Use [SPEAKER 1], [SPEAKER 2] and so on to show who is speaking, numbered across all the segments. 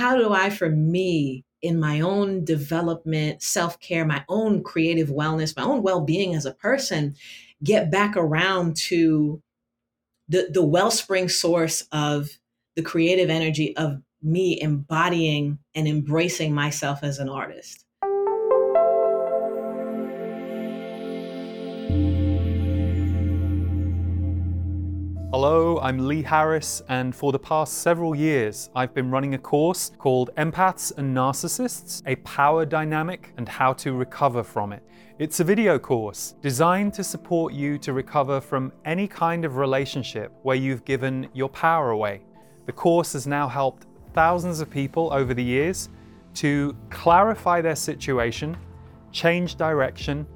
[SPEAKER 1] how do I, for me, in my own development, self care, my own creative wellness, my own well being as a person, get back around to the, the wellspring source of the creative energy of me embodying and embracing myself as an artist.
[SPEAKER 2] Hello, I'm Lee Harris, and for the past several years, I've been running a course called Empaths and Narcissists A Power Dynamic and How to Recover from It. It's a video course designed to support you to recover from any kind of relationship where you've given your power away. The course has now helped thousands of people over the years to clarify their situation, change direction,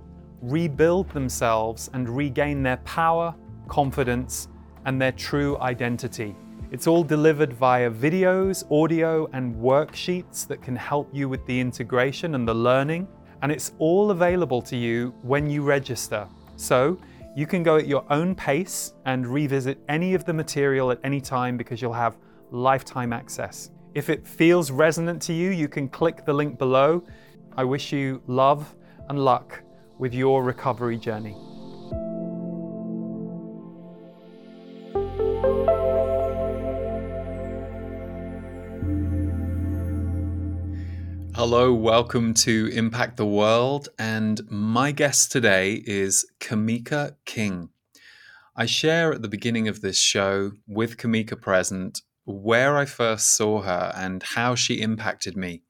[SPEAKER 2] rebuild themselves, and regain their power, confidence, and their true identity. It's all delivered via videos, audio, and worksheets that can help you with the integration and the learning. And it's all available to you when you register. So you can go at your own pace and revisit any of the material at any time because you'll have lifetime access. If it feels resonant to you, you can click the link below. I wish you love and luck with your recovery journey. Hello, welcome to Impact the World, and my guest today is Kamica King. I share at the beginning of this show, with Kamica present, where I first saw her and how she impacted me.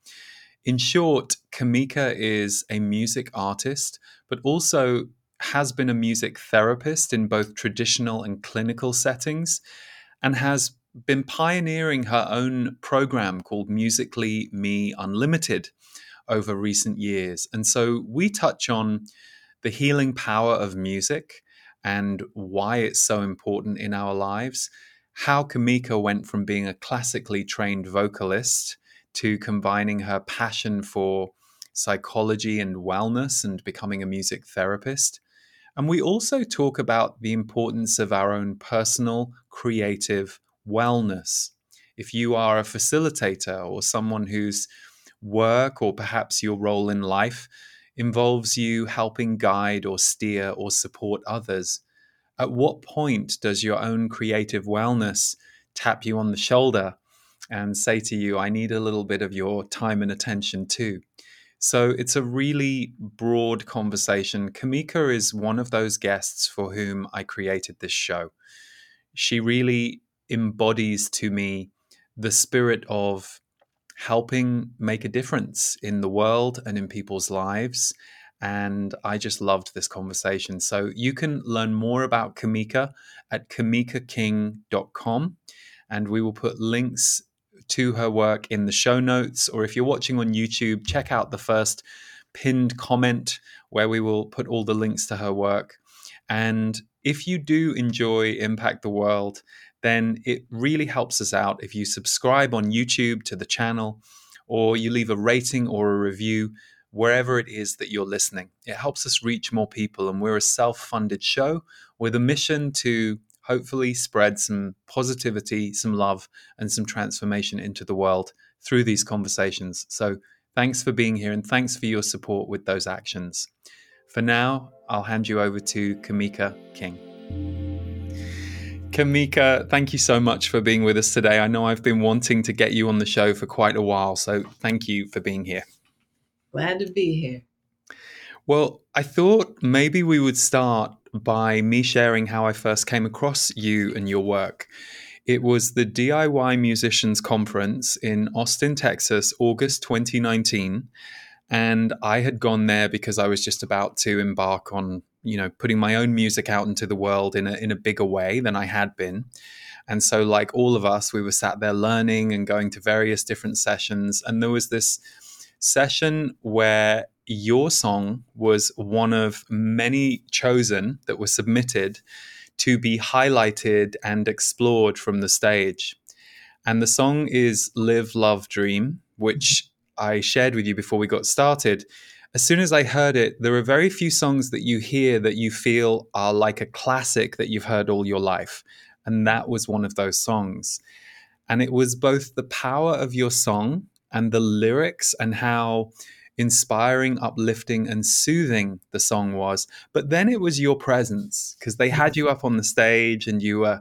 [SPEAKER 2] In short, Kamica is a music artist, but also has been a music therapist in both traditional and clinical settings, and has been pioneering her own program called Musically Me Unlimited over recent years. And so we touch on the healing power of music and why it's so important in our lives, how Kamica went from being a classically trained vocalist to combining her passion for psychology and wellness and becoming a music therapist. And we also talk about the importance of our own personal creative wellness. If you are a facilitator or someone whose work or perhaps your role in life involves you helping guide or steer or support others, at what point does your own creative wellness tap you on the shoulder and say to you, I need a little bit of your time and attention too? So it's a really broad conversation. Kamica is one of those guests for whom I created this show. She really embodies to me the spirit of helping make a difference in the world and in people's lives. And I just loved this conversation. So you can learn more about Kamica at kamicaking.com. And we will put links to her work in the show notes. Or if you're watching on YouTube, check out the first pinned comment where we will put all the links to her work. And if you do enjoy Impact the World, then it really helps us out if you subscribe on YouTube to the channel or you leave a rating or a review wherever it is that you're listening. It helps us reach more people, and we're a self funded show with a mission to hopefully spread some positivity, some love, and some transformation into the world through these conversations. So, thanks for being here and thanks for your support with those actions. For now, I'll hand you over to Kamica King. Kamica, thank you so much for being with us today. I know I've been wanting to get you on the show for quite a while, so thank you for being here.
[SPEAKER 1] Glad to be here.
[SPEAKER 2] Well, I thought maybe we would start by me sharing how I first came across you and your work. It was the DIY Musicians Conference in Austin, Texas, August 2019. And I had gone there because I was just about to embark on you know putting my own music out into the world in a in a bigger way than I had been. And so, like all of us, we were sat there learning and going to various different sessions. And there was this session where your song was one of many chosen that were submitted to be highlighted and explored from the stage. And the song is Live, Love, Dream, which I shared with you before we got started as soon as I heard it, there are very few songs that you hear that you feel are like a classic that you've heard all your life. And that was one of those songs. And it was both the power of your song and the lyrics and how inspiring, uplifting, and soothing the song was. But then it was your presence because they had you up on the stage and you were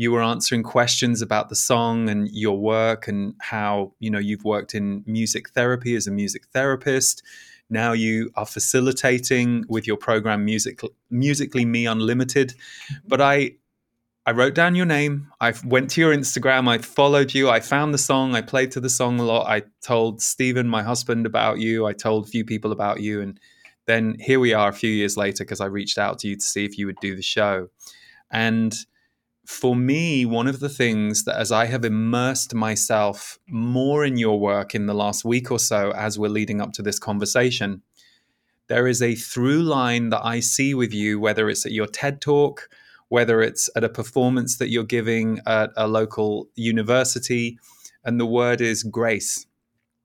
[SPEAKER 2] you were answering questions about the song and your work and how you know you've worked in music therapy as a music therapist. Now you are facilitating with your program music musically me unlimited. But i i wrote down your name. I went to your instagram. I followed you. I found the song. I played to the song a lot. I told stephen my husband about you. I told a few people about you. And then here we are a few years later because i reached out to you to see if you would do the show. And for me, one of the things that as I have immersed myself more in your work in the last week or so, as we're leading up to this conversation, there is a through line that I see with you, whether it's at your TED talk, whether it's at a performance that you're giving at a local university, and the word is grace.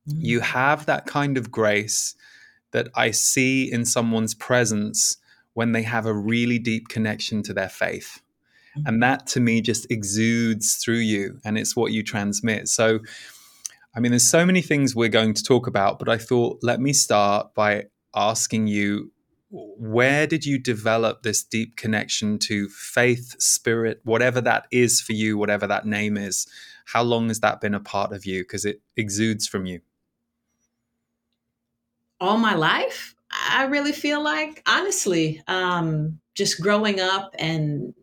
[SPEAKER 2] Mm-hmm. You have that kind of grace that I see in someone's presence when they have a really deep connection to their faith. And that to me just exudes through you and it's what you transmit. So, I mean, there's so many things we're going to talk about, but I thought let me start by asking you where did you develop this deep connection to faith, spirit, whatever that is for you, whatever that name is? How long has that been a part of you? Because it exudes from you.
[SPEAKER 1] All my life, I really feel like, honestly, um, just growing up and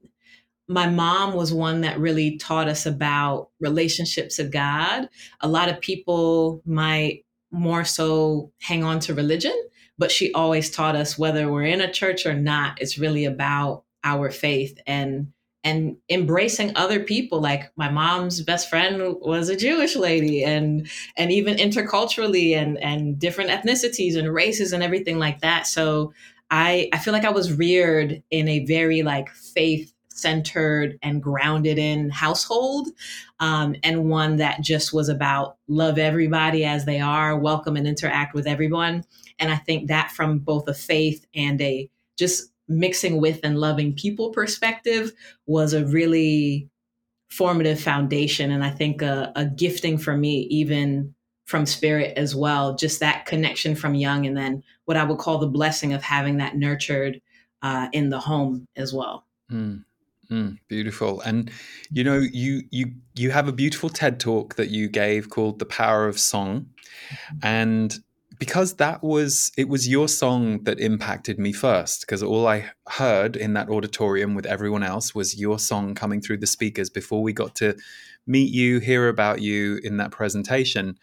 [SPEAKER 1] my mom was one that really taught us about relationships of God. A lot of people might more so hang on to religion, but she always taught us whether we're in a church or not, it's really about our faith and and embracing other people like my mom's best friend was a jewish lady and and even interculturally and and different ethnicities and races and everything like that so i i feel like i was reared in a very like faith centered and grounded in household, um, and one that just was about love everybody as they are, welcome and interact with everyone. And I think that from both a faith and a just mixing with and loving people perspective was a really formative foundation. And I think a, a gifting for me, even from spirit as well, just that connection from young, and then what I would call the blessing of having that nurtured uh, in the home as well.
[SPEAKER 2] Mm. Mm, beautiful. And you know, you you you have a beautiful TED talk that you gave called "The Power of Song," mm-hmm. and because that was it was your song that impacted me first because all I heard in that auditorium with everyone else was your song coming through the speakers before we got to meet you, hear about you in that presentation.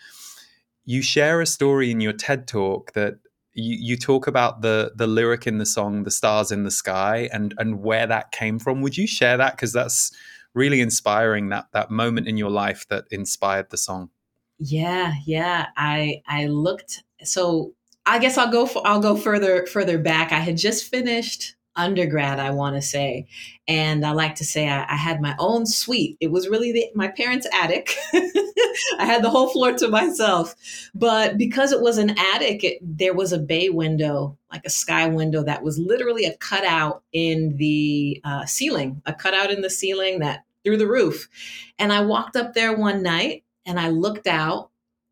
[SPEAKER 2] You share a story in your TED talk that you, you talk about the the lyric in the song "The Stars in the Sky" and and where that came from. Would you share that because that's really inspiring that that moment in your life that inspired the song?
[SPEAKER 1] Yeah, yeah. I I looked so I guess I'll go for, I'll go further further back. I had just finished undergrad, I want to say. And I like to say I, I, had my own suite. It was really the, my parents' attic. I had the whole floor to myself. But because it was an attic, it, there was a bay window, like a sky window, that was literally a cutout in the uh, ceiling, a cutout in the ceiling that through the roof. And I walked up there one night and I looked out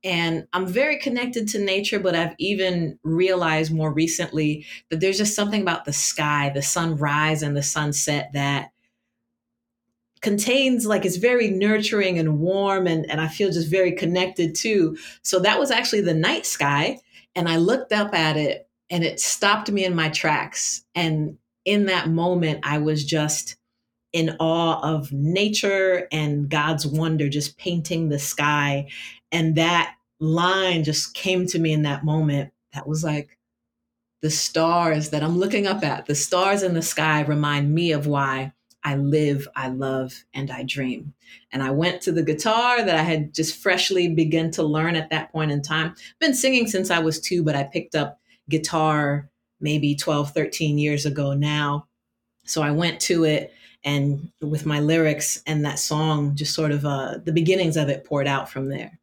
[SPEAKER 1] and I'm very connected to nature, but I've even realized more recently that there's just something about the sky, the sunrise and the sunset that contains like it's very nurturing and warm and, and I feel just very connected too. So that was actually the night sky. And I looked up at it and it stopped me in my tracks. And in that moment, I was just in awe of nature and God's wonder, just painting the sky. And that line just came to me in that moment that was like the stars that I'm looking up at, the stars in the sky remind me of why I live, I love, and I dream. And I went to the guitar that I had just freshly begun to learn at that point in time. Been singing since I was two, but I picked up guitar maybe 12, 13 years ago now. So I went to it and with my lyrics and that song, just sort of uh, the beginnings of it poured out from there.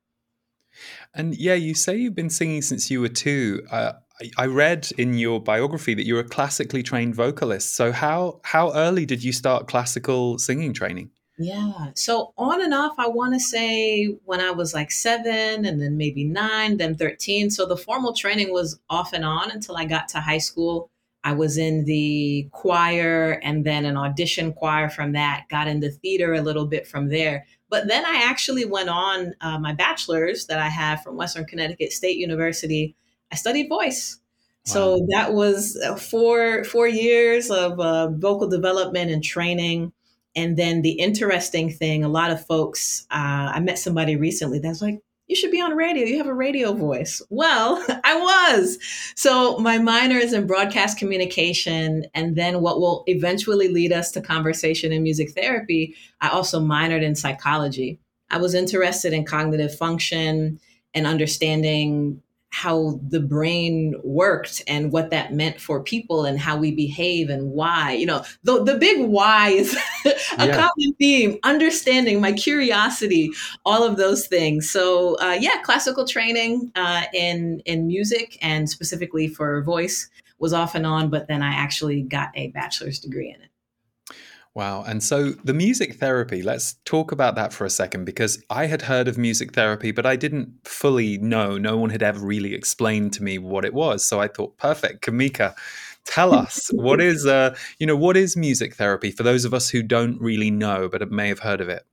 [SPEAKER 2] And yeah, you say you've been singing since you were two. Uh, I read in your biography that you're a classically trained vocalist. So how how early did you start classical singing training?
[SPEAKER 1] Yeah. So on and off, I want to say when I was like seven and then maybe nine, then 13. So the formal training was off and on until I got to high school. I was in the choir and then an audition choir from that, got into theater a little bit from there. But then I actually went on uh, my bachelor's that I have from Western Connecticut State University. I studied voice. Wow. So that was uh, four four years of uh, vocal development and training and then the interesting thing, a lot of folks, uh, I met somebody recently that's like, you should be on radio. You have a radio voice. Well, I was. So my minor is in broadcast communication. And then what will eventually lead us to conversation and music therapy, I also minored in psychology. I was interested in cognitive function and understanding how the brain worked and what that meant for people and how we behave and why. You know, the, the big why is a yeah. common theme, understanding my curiosity, all of those things. So uh, yeah, classical training uh, in in music and specifically for voice was off and on, but then I actually got a bachelor's degree in it.
[SPEAKER 2] Wow. And so the music therapy, let's talk about that for a second because I had heard of music therapy, but I didn't fully know. No one had ever really explained to me what it was. So I thought, perfect. Kamica, tell us what is uh, you know, what is music therapy for those of us who don't really know but may have heard of it?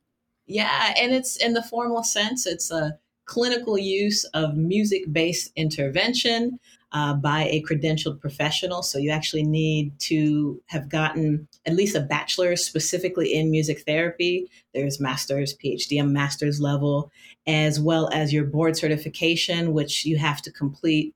[SPEAKER 1] Yeah, and it's in the formal sense, it's a clinical use of music-based intervention uh, by a credentialed professional. So you actually need to have gotten at least a bachelor's specifically in music therapy. There's master's, PhD, and master's level, as well as your board certification, which you have to complete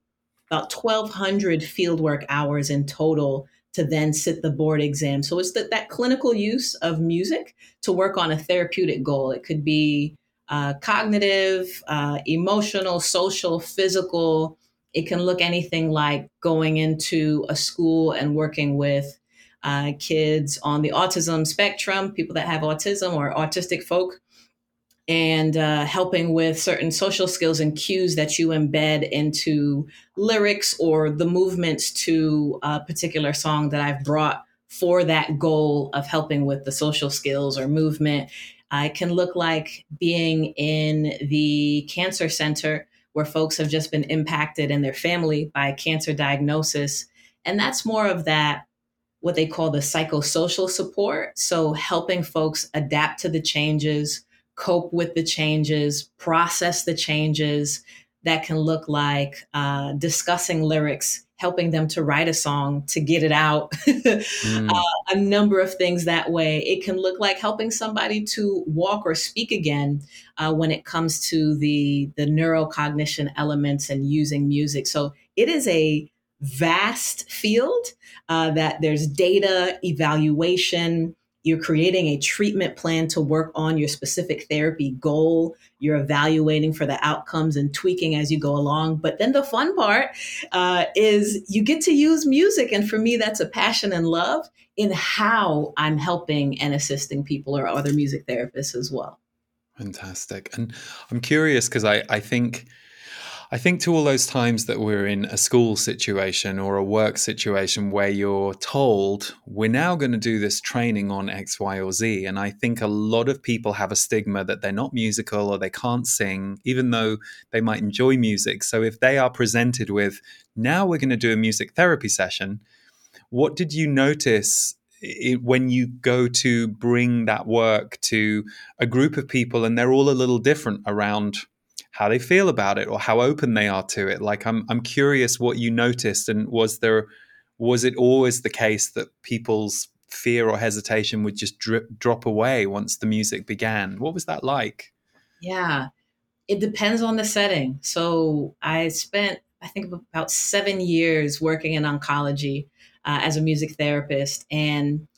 [SPEAKER 1] about 1,200 fieldwork hours in total to then sit the board exam. So it's that, that clinical use of music to work on a therapeutic goal. It could be uh, cognitive, uh, emotional, social, physical, it can look anything like going into a school and working with uh, kids on the autism spectrum, people that have autism or autistic folk, and uh, helping with certain social skills and cues that you embed into lyrics or the movements to a particular song that I've brought for that goal of helping with the social skills or movement. Uh, it can look like being in the cancer center where folks have just been impacted in their family by a cancer diagnosis. And that's more of that, what they call the psychosocial support. So helping folks adapt to the changes, cope with the changes, process the changes. That can look like uh, discussing lyrics helping them to write a song to get it out. Mm. uh, a number of things that way. It can look like helping somebody to walk or speak again uh, when it comes to the the neurocognition elements and using music. So it is a vast field uh, that there's data evaluation you're creating a treatment plan to work on your specific therapy goal. You're evaluating for the outcomes and tweaking as you go along. But then the fun part uh, is you get to use music. And for me, that's a passion and love in how I'm helping and assisting people or other music therapists as well.
[SPEAKER 2] Fantastic. And I'm curious because I, I think I think to all those times that we're in a school situation or a work situation where you're told, we're now going to do this training on X, Y, or Z. And I think a lot of people have a stigma that they're not musical or they can't sing, even though they might enjoy music. So if they are presented with, now we're going to do a music therapy session, what did you notice it, when you go to bring that work to a group of people and they're all a little different around how they feel about it or how open they are to it. Like I'm I'm curious what you noticed and was there was it always the case that people's fear or hesitation would just drip, drop away once the music began? What was that like?
[SPEAKER 1] Yeah. It depends on the setting. So I spent I think about 7 years working in oncology uh, as a music therapist and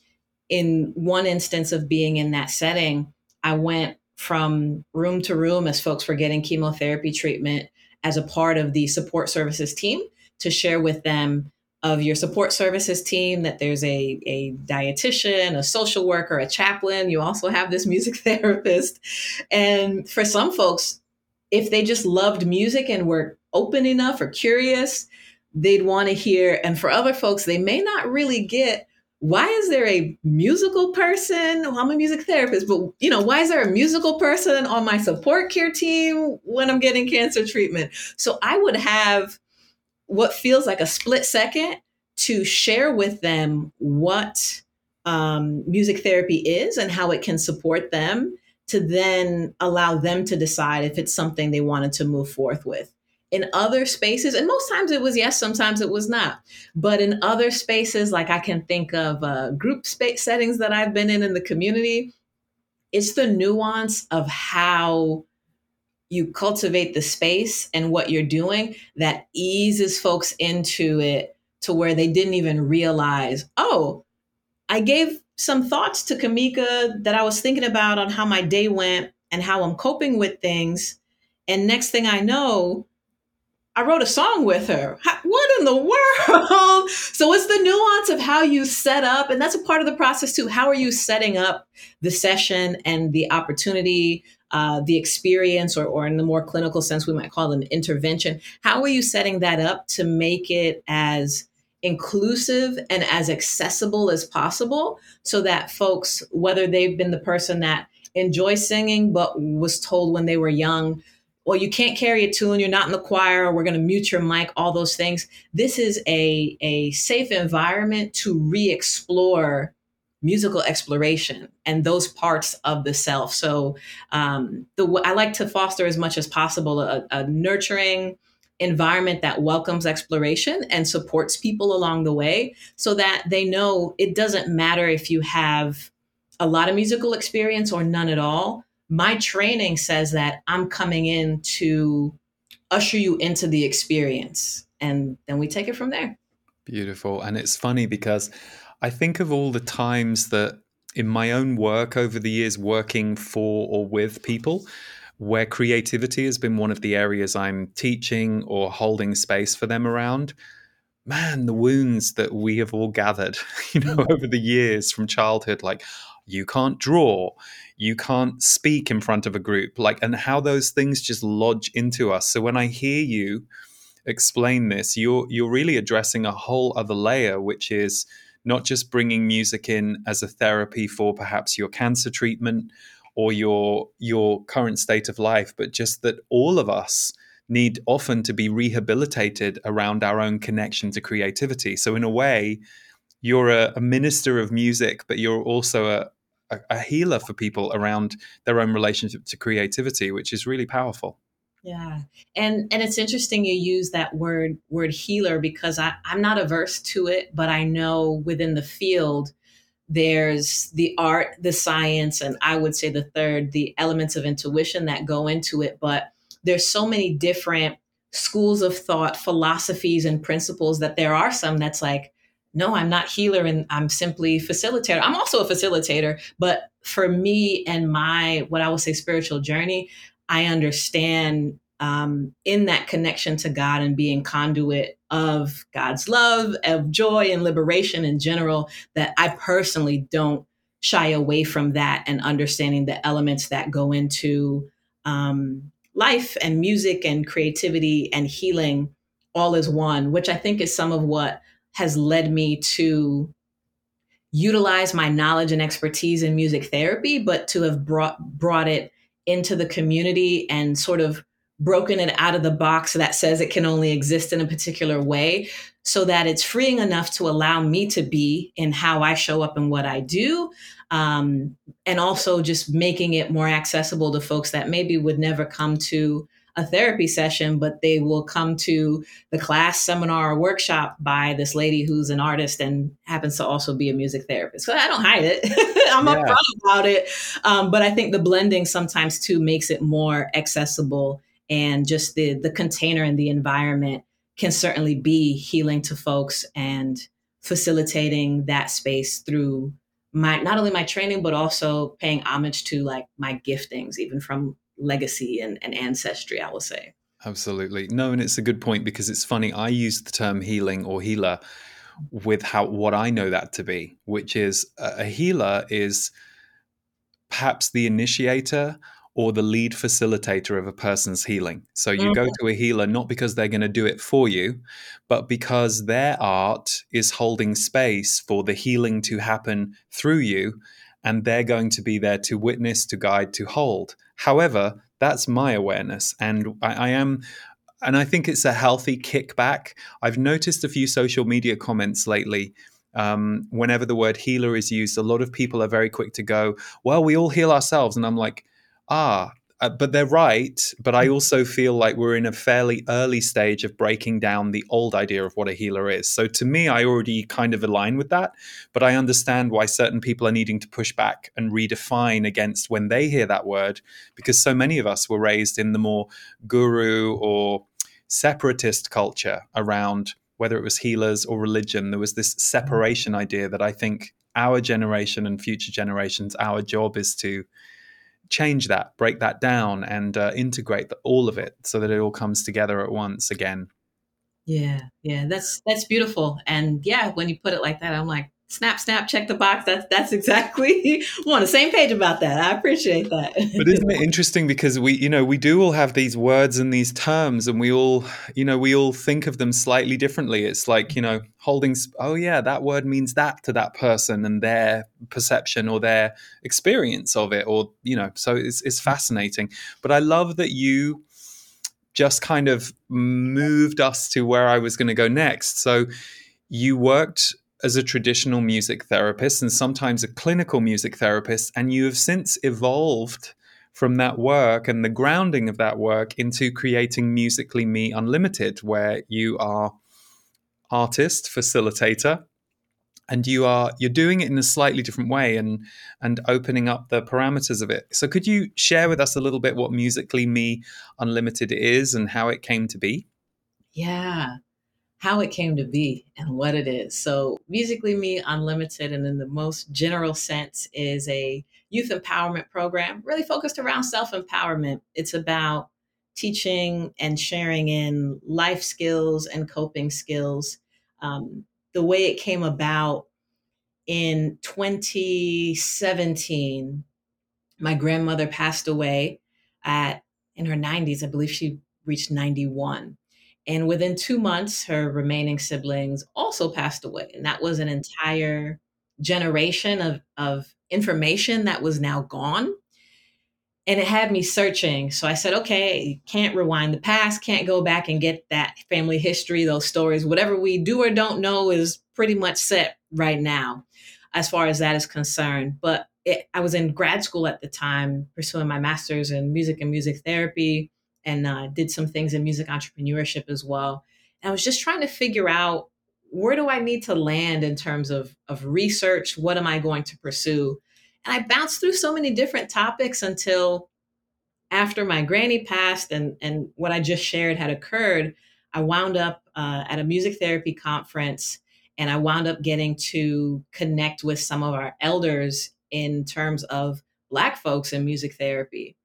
[SPEAKER 1] in one instance of being in that setting, I went from room to room as folks were getting chemotherapy treatment as a part of the support services team to share with them of your support services team that there's a, a dietitian, a social worker, a chaplain. You also have this music therapist. And for some folks, if they just loved music and were open enough or curious, they'd want to hear. And for other folks, they may not really get why is there a musical person? Well, I'm a music therapist, but you know, why is there a musical person on my support care team when I'm getting cancer treatment? So I would have what feels like a split second to share with them what um, music therapy is and how it can support them to then allow them to decide if it's something they wanted to move forth with in other spaces and most times it was yes sometimes it was not. But in other spaces like i can think of uh, group space settings that i've been in in the community it's the nuance of how you cultivate the space and what you're doing that eases folks into it to where they didn't even realize oh i gave some thoughts to kamica that i was thinking about on how my day went and how i'm coping with things. And next thing i know I wrote a song with her. What in the world? so it's the nuance of how you set up, and that's a part of the process too. How are you setting up the session and the opportunity, uh, the experience, or, or in the more clinical sense, we might call it an intervention. How are you setting that up to make it as inclusive and as accessible as possible so that folks, whether they've been the person that enjoys singing but was told when they were young, well, you can't carry a tune, you're not in the choir, we're going to mute your mic, all those things. This is a, a safe environment to re explore musical exploration and those parts of the self. So, um, the I like to foster as much as possible a, a nurturing environment that welcomes exploration and supports people along the way so that they know it doesn't matter if you have a lot of musical experience or none at all my training says that I'm coming in to usher you into the experience. And then we take it from there.
[SPEAKER 2] Beautiful. And it's funny because I think of all the times that in my own work over the years, working for or with people, where creativity has been one of the areas I'm teaching or holding space for them around. Man, the wounds that we have all gathered, you know, over the years from childhood, like, you can't draw, you can't speak in front of a group like and how those things just lodge into us. So when i hear you explain this you're you're really addressing a whole other layer which is not just bringing music in as a therapy for perhaps your cancer treatment or your your current state of life but just that all of us need often to be rehabilitated around our own connection to creativity. So in a way you're a, a minister of music but you're also a, a, a healer for people around their own relationship to creativity, which is really powerful.
[SPEAKER 1] Yeah. And and it's interesting you use that word word healer because I, I'm not averse to it, but I know within the field there's the art, the science, and I would say the third, the elements of intuition that go into it. But there's so many different schools of thought, philosophies, and principles that there are some that's like, no, I'm not healer and I'm simply facilitator. I'm also a facilitator, but for me and my what I would say spiritual journey, I understand um, in that connection to God and being conduit of God's love, of joy and liberation in general, that I personally don't shy away from that and understanding the elements that go into um, life and music and creativity and healing all as one, which I think is some of what has led me to utilize my knowledge and expertise in music therapy, but to have brought brought it into the community and sort of broken it out of the box that says it can only exist in a particular way so that it's freeing enough to allow me to be in how I show up and what I do. Um, and also just making it more accessible to folks that maybe would never come to a therapy session, but they will come to the class, seminar, or workshop by this lady who's an artist and happens to also be a music therapist. So I don't hide it. I'm yeah. upfront about it. Um, but I think the blending sometimes too makes it more accessible and just the the container and the environment can certainly be healing to folks and facilitating that space through my not only my training but also paying homage to like my giftings even from legacy and, and ancestry, I will say.
[SPEAKER 2] Absolutely. No, and it's a good point because it's funny. I use the term healing or healer with how what I know that to be, which is a healer is perhaps the initiator or the lead facilitator of a person's healing. So you mm-hmm. go to a healer not because they're going to do it for you, but because their art is holding space for the healing to happen through you. And they're going to be there to witness, to guide, to hold. However, that's my awareness. And I, I am and I think it's a healthy kickback. I've noticed a few social media comments lately. Um, whenever the word healer is used, a lot of people are very quick to go, Well, we all heal ourselves. And I'm like, ah, uh, but they're right. But I mm. also feel like we're in a fairly early stage of breaking down the old idea of what a healer is. So to me, I already kind of align with that. But I understand why certain people are needing to push back and redefine against when they hear that word, because so many of us were raised in the more guru or separatist culture around whether it was healers or religion. There was this mm. separation idea that I think our generation and future generations, our job is to change that, break that down, and uh, integrate the, all of it so that it all comes together at once again.
[SPEAKER 1] Yeah, yeah, that's that's beautiful. And yeah, when you put it like that, I'm like, snap, snap, check the box. That's that's exactly we're on the same page about that. I appreciate that.
[SPEAKER 2] but isn't it interesting because we, you know, we do all have these words and these terms, and we all, you know, we all think of them slightly differently. It's like, you know, holding. Oh yeah, that word means that to that person and their perception or their experience of it, or you know, so it's it's fascinating. But I love that you just kind of moved us to where I was going to go next. So you worked as a traditional music therapist and sometimes a clinical music therapist, and you have since evolved from that work and the grounding of that work into creating Musically Me Unlimited, where you are artist, facilitator, and you are you're doing it in a slightly different way and and opening up the parameters of it. So could you share with us a little bit what Musically Me Unlimited is and how it came to be?
[SPEAKER 1] Yeah how it came to be and what it is. So, Musically Me Unlimited, and in the most general sense, is a youth empowerment program really focused around self empowerment. It's about teaching and sharing in life skills and coping skills. Um, the way it came about in 2017, my grandmother passed away at in her 90s. I believe she reached 91 and within two months, her remaining siblings also passed away. And that was an entire generation of, of information that was now gone. And it had me searching. So I said, okay, can't rewind the past, can't go back and get that family history, those stories. Whatever we do or don't know is pretty much set right now, as far as that is concerned. But it, I was in grad school at the time, pursuing my master's in music and music therapy and uh, did some things in music entrepreneurship as well. And I was just trying to figure out where do I need to land in terms of, of research? What am I going to pursue? And I bounced through so many different topics until after my granny passed and, and what I just shared had occurred, I wound up uh, at a music therapy conference and I wound up getting to connect with some of our elders in terms of Black folks in music therapy.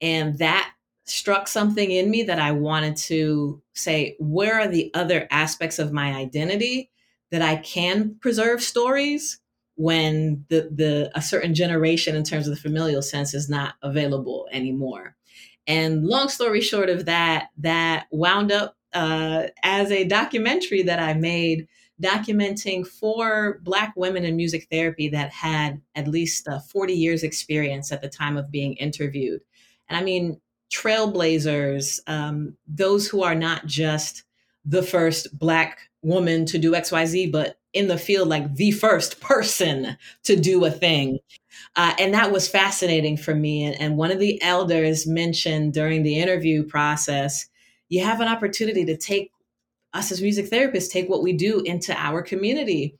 [SPEAKER 1] And that struck something in me that I wanted to say, where are the other aspects of my identity that I can preserve stories when the the a certain generation in terms of the familial sense is not available anymore. And long story short of that, that wound up uh, as a documentary that I made documenting four Black women in music therapy that had at least uh, 40 years experience at the time of being interviewed. And I mean, trailblazers, um, those who are not just the first Black woman to do XYZ, but in the field, like the first person to do a thing. Uh, and that was fascinating for me. And, and one of the elders mentioned during the interview process you have an opportunity to take us as music therapists, take what we do into our community.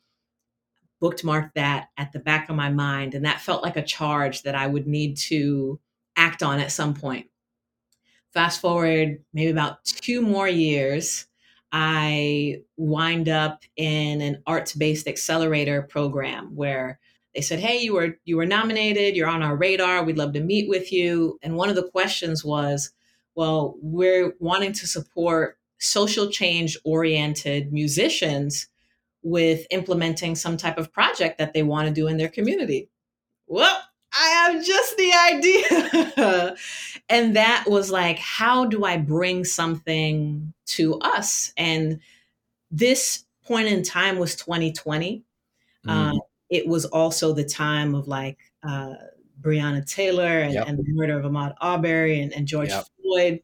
[SPEAKER 1] Bookmark that at the back of my mind. And that felt like a charge that I would need to act on at some point. Fast forward maybe about two more years, I wind up in an arts based accelerator program where they said, "Hey, you were you were nominated. You're on our radar. We'd love to meet with you." And one of the questions was, "Well, we're wanting to support social change oriented musicians with implementing some type of project that they want to do in their community." Well, I have just the idea. and that was like, how do I bring something to us? And this point in time was 2020. Mm. Um, it was also the time of like uh, Breonna Taylor and, yep. and, the murder of Ahmaud Arbery and, and George yep. Floyd.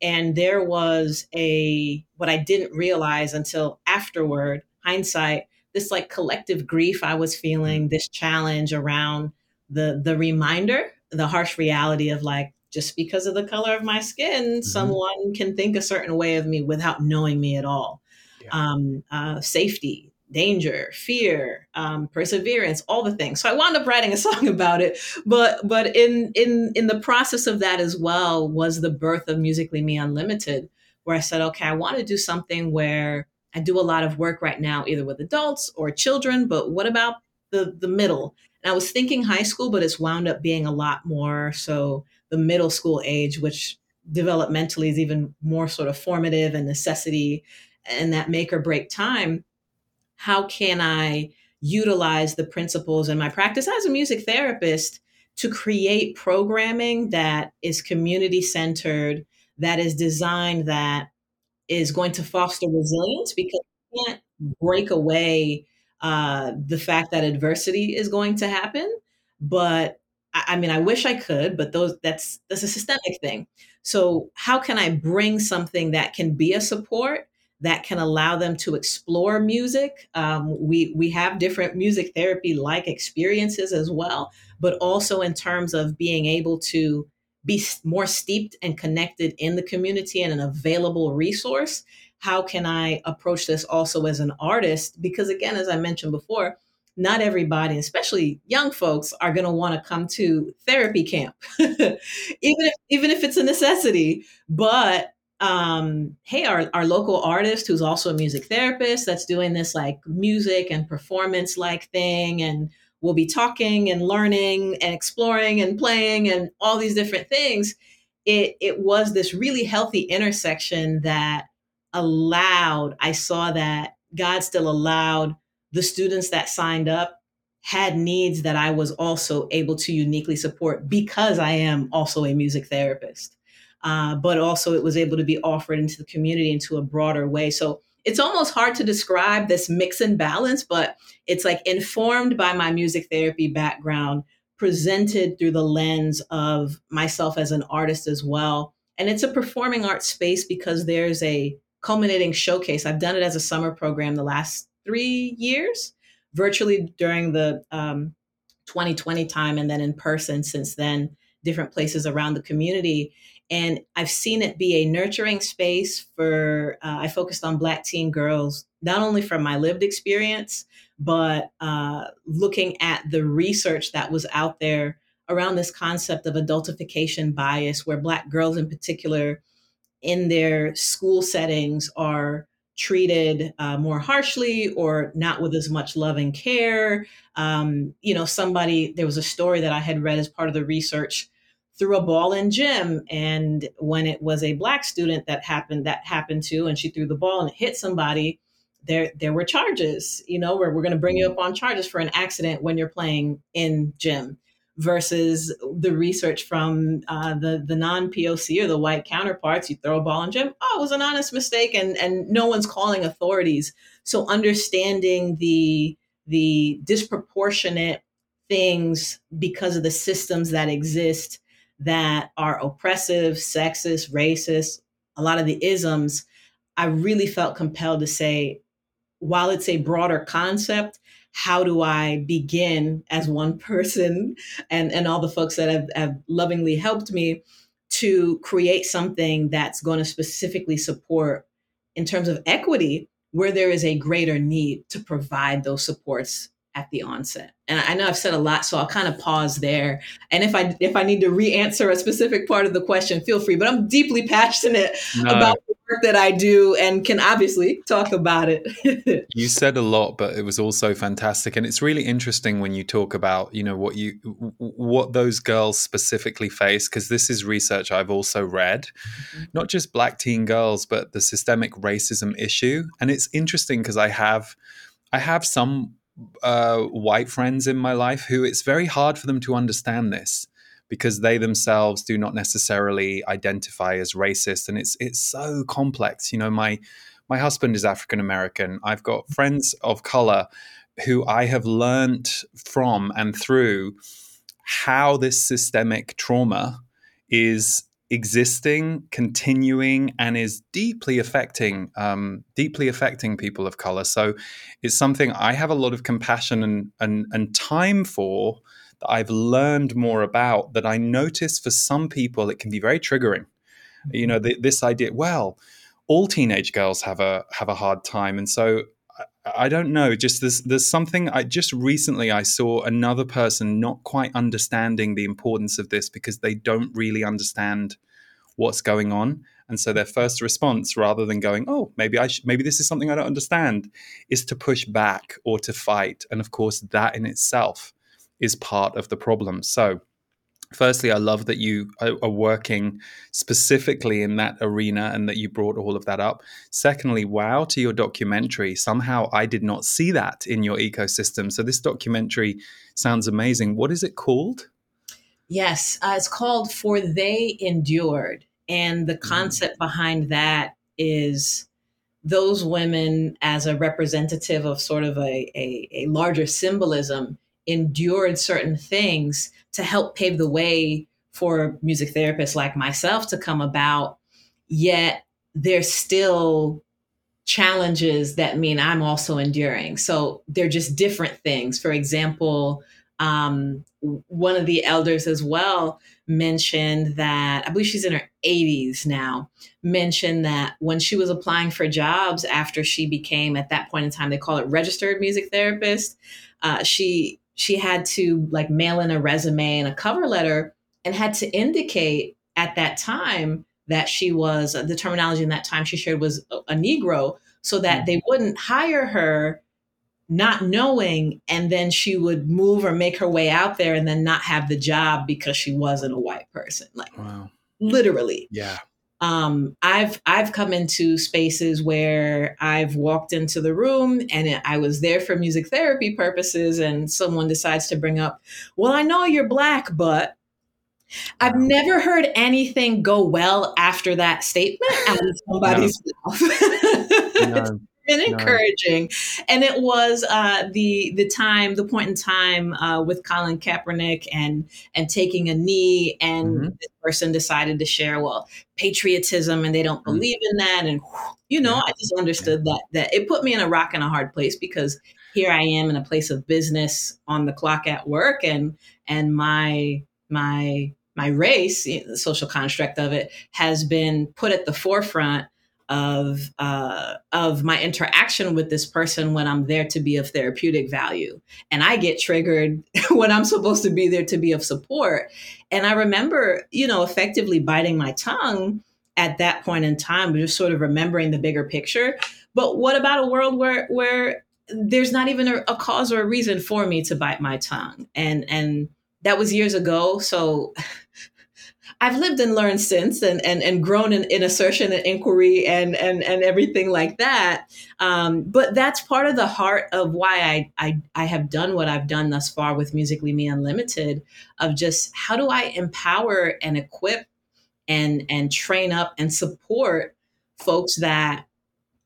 [SPEAKER 1] And there was a, what I didn't realize until afterward, hindsight, this like collective grief I was feeling, mm. this challenge around the the reminder, the harsh reality of like just because of the color of my skin, mm-hmm. someone can think a certain way of me without knowing me at all. Yeah. Um, uh, safety, danger, fear, um, perseverance, all the things. So I wound up writing a song about it. But but in in in the process of that as well was the birth of Musically Me Unlimited, where I said, okay, I want to do something where I do a lot of work right now, either with adults or children. But what about the the middle? And I was thinking high school, but it's wound up being a lot more so the middle school age, which developmentally is even more sort of formative and necessity and that make or break time. How can I utilize the principles in my practice as a music therapist to create programming that is community centered, that is designed that is going to foster resilience because you can't break away uh, the fact that adversity is going to happen. But I, I mean, I wish I could, but those that's that's a systemic thing. So how can I bring something that can be a support that can allow them to explore music? Um, we we have different music therapy like experiences as well, but also in terms of being able to be more steeped and connected in the community and an available resource how can I approach this also as an artist? Because again, as I mentioned before, not everybody, especially young folks, are going to want to come to therapy camp, even if even if it's a necessity. But um, hey, our our local artist who's also a music therapist that's doing this like music and performance like thing, and we'll be talking and learning and exploring and playing and all these different things. It it was this really healthy intersection that allowed, I saw that God still allowed the students that signed up had needs that I was also able to uniquely support because I am also a music therapist. Uh, but also, it was able to be offered into the community into a broader way. So it's almost hard to describe this mix and balance, but it's like informed by my music therapy background, presented through the lens of myself as an artist as well. And it's a performing arts space because there's a culminating showcase. I've done it as a summer program the last three years, virtually during the um, 2020 time, and then in person since then, different places around the community. And I've seen it be a nurturing space for, uh, I focused on Black teen girls, not only from my lived experience, but uh, looking at the research that was out there around this concept of adultification bias, where Black girls in particular in their school settings are treated uh, more harshly or not with as much love and care. Um, you know, somebody, there was a story that I had read as part of the research threw a ball in gym and when it was a black student that happened that happened to and she threw the ball and it hit somebody there there were charges you know where we're going to bring you up on charges for an accident when you're playing in gym versus the research from uh, the the non POC or the white counterparts. You throw a ball in gym, oh, it was an honest mistake, and and no one's calling authorities. So understanding the the disproportionate things because of the systems that exist that are oppressive, sexist, racist, a lot of the isms, I really felt compelled to say, while it's a broader concept, how do I begin as one person? And, and all the folks that have, have lovingly helped me to create something that's going to specifically support in terms of equity where there is a greater need to provide those supports at the onset. And I know I've said a lot, so I'll kind of pause there. And if I if I need to re-answer a specific part of the question, feel free. But I'm deeply passionate no. about the work that I do and can obviously talk about it.
[SPEAKER 2] you said a lot, but it was also fantastic. And it's really interesting when you talk about, you know, what you what those girls specifically face, because this is research I've also read, mm-hmm. not just black teen girls, but the systemic racism issue. And it's interesting because I have I have some uh, white friends in my life who it's very hard for them to understand this because they themselves do not necessarily identify as racist. And it's it's so complex. You know my my husband is african american i've got friends of color who i have learned from and through how this systemic trauma is existing, continuing, and is deeply affecting um, deeply affecting people of color. So it's something I have a lot of compassion and and, and time for that I've learned more about. That I notice for some people it can be very triggering. You know, the, this idea. Well, all teenage girls have a have a hard time, and so I don't know. Just there's there's something. I just recently I saw another person not quite understanding the importance of this because they don't really understand what's going on, and so their first response, rather than going, "Oh, maybe I sh- maybe this is something I don't understand," is to push back or to fight, and of course that in itself is part of the problem. So firstly, I love that you are working specifically in that arena and that you brought all of that up. Secondly, wow to your documentary. Somehow I did not see that in your ecosystem. So this documentary sounds amazing. What is it called?
[SPEAKER 1] Yes, uh, it's called For They Endured. And the mm. concept mm. behind that is those women as a representative of sort of a, a, a larger symbolism endured certain things to help pave the way for music therapists like myself to come about. Yet there's still challenges that mean I'm also enduring. So they're just different things. For example, um, one of the elders as well mentioned that I believe she's in her 80s now. Mentioned that when she was applying for jobs after she became, at that point in time, they call it registered music therapist. Uh, she she had to like mail in a resume and a cover letter and had to indicate at that time that she was the terminology in that time she shared was a, negro so that mm-hmm. they wouldn't hire her not knowing and then she would move or make her way out there and then not have the job because she wasn't a white person like wow. literally
[SPEAKER 2] yeah
[SPEAKER 1] um, I've I've come into spaces where I've walked into the room and I was there for music therapy purposes, and someone decides to bring up, "Well, I know you're black, but." I've never heard anything go well after that statement out of somebody's mouth. Been encouraging. And it was uh, the the time, the point in time uh, with Colin Kaepernick and and taking a knee, and mm-hmm. this person decided to share, well, patriotism, and they don't mm-hmm. believe in that, and you know, yeah. I just understood yeah. that that it put me in a rock and a hard place because here I am in a place of business on the clock at work, and and my my my race, the social construct of it, has been put at the forefront of uh, of my interaction with this person when I'm there to be of therapeutic value, and I get triggered when I'm supposed to be there to be of support. And I remember, you know, effectively biting my tongue at that point in time, but just sort of remembering the bigger picture. But what about a world where where there's not even a, a cause or a reason for me to bite my tongue? And and that was years ago. So I've lived and learned since and and, and grown in, in assertion and inquiry and and and everything like that. Um, but that's part of the heart of why I, I I have done what I've done thus far with Musically Me Unlimited of just how do I empower and equip and and train up and support folks that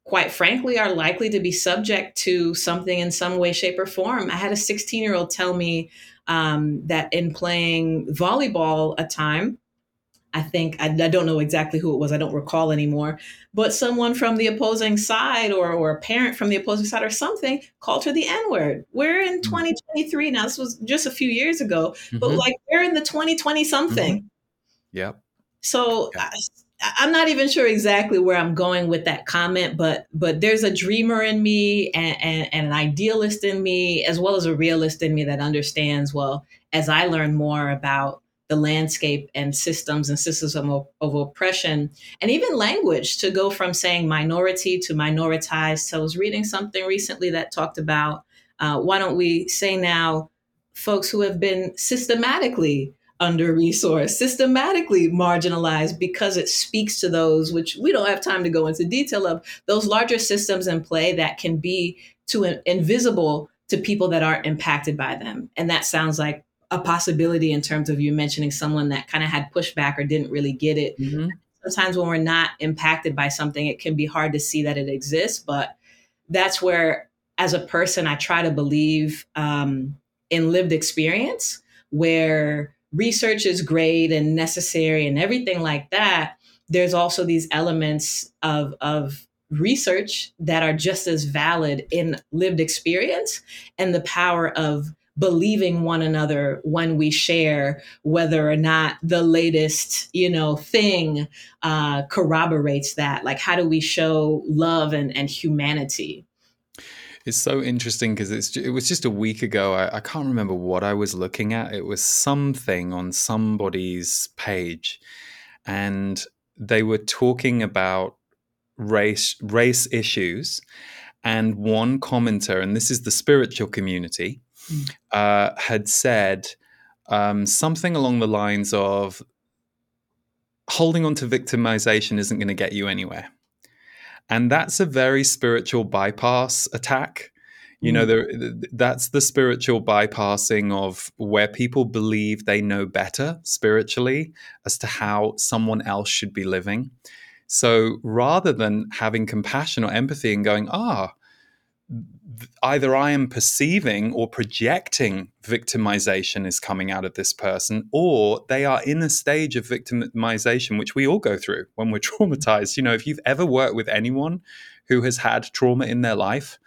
[SPEAKER 1] quite frankly are likely to be subject to something in some way shape or form i had a 16 year old tell me um, that in playing volleyball a time I think I, I, don't know exactly who it was. I don't recall anymore. But someone from the opposing side, or or a parent from the opposing side, or something, called her the N word. We're in 2023 mm. now. This was just a few years ago, mm-hmm. but like we're in the 2020 something. Mm-hmm.
[SPEAKER 2] Yep.
[SPEAKER 1] So. I, am not even sure exactly where I'm going with that comment, but but there's a dreamer in me and, and, and an idealist in me, as well as a realist in me that understands. Well, as I learn more about the landscape and systems and systems of, of, oppression and even language to go from saying minority to minoritized. So I was reading something recently that talked about uh, why don't we say now folks who have been systematically under resourced, systematically marginalized because it speaks to those which we don't have time to go into detail of those larger systems in play that can be to invisible to people that aren't impacted by them. And that sounds like a possibility in terms of you mentioning someone that kind of had pushback or didn't really get it. Mm-hmm. Sometimes when we're not impacted by something, it can be hard to see that it exists. But that's where, as a person, I try to believe um, in lived experience where research is great and necessary and everything like that. There's also these elements of, of research that are just as valid in lived experience and the power of believing one another when we share whether or not the latest you know thing uh, corroborates that like how do we show love and, and humanity
[SPEAKER 2] it's so interesting because it's it was just a week ago. I, I, can't remember what I was looking at. It was something on somebody's page, and they were talking about race race issues. And one commenter, and this is the spiritual community, mm. uh, had said um, something along the lines of holding on to victimization isn't going to get you anywhere. And that's a very spiritual bypass attack. You know, mm. there, that's the spiritual bypassing of where people believe they know better spiritually as to how someone else should be living. So rather than having compassion or empathy and going, ah, either I am perceiving or projecting victimization is coming out of this person, or they are in a stage of victimization, which we all go through when we're traumatized. You know, if you've ever worked with anyone who has had trauma in their life,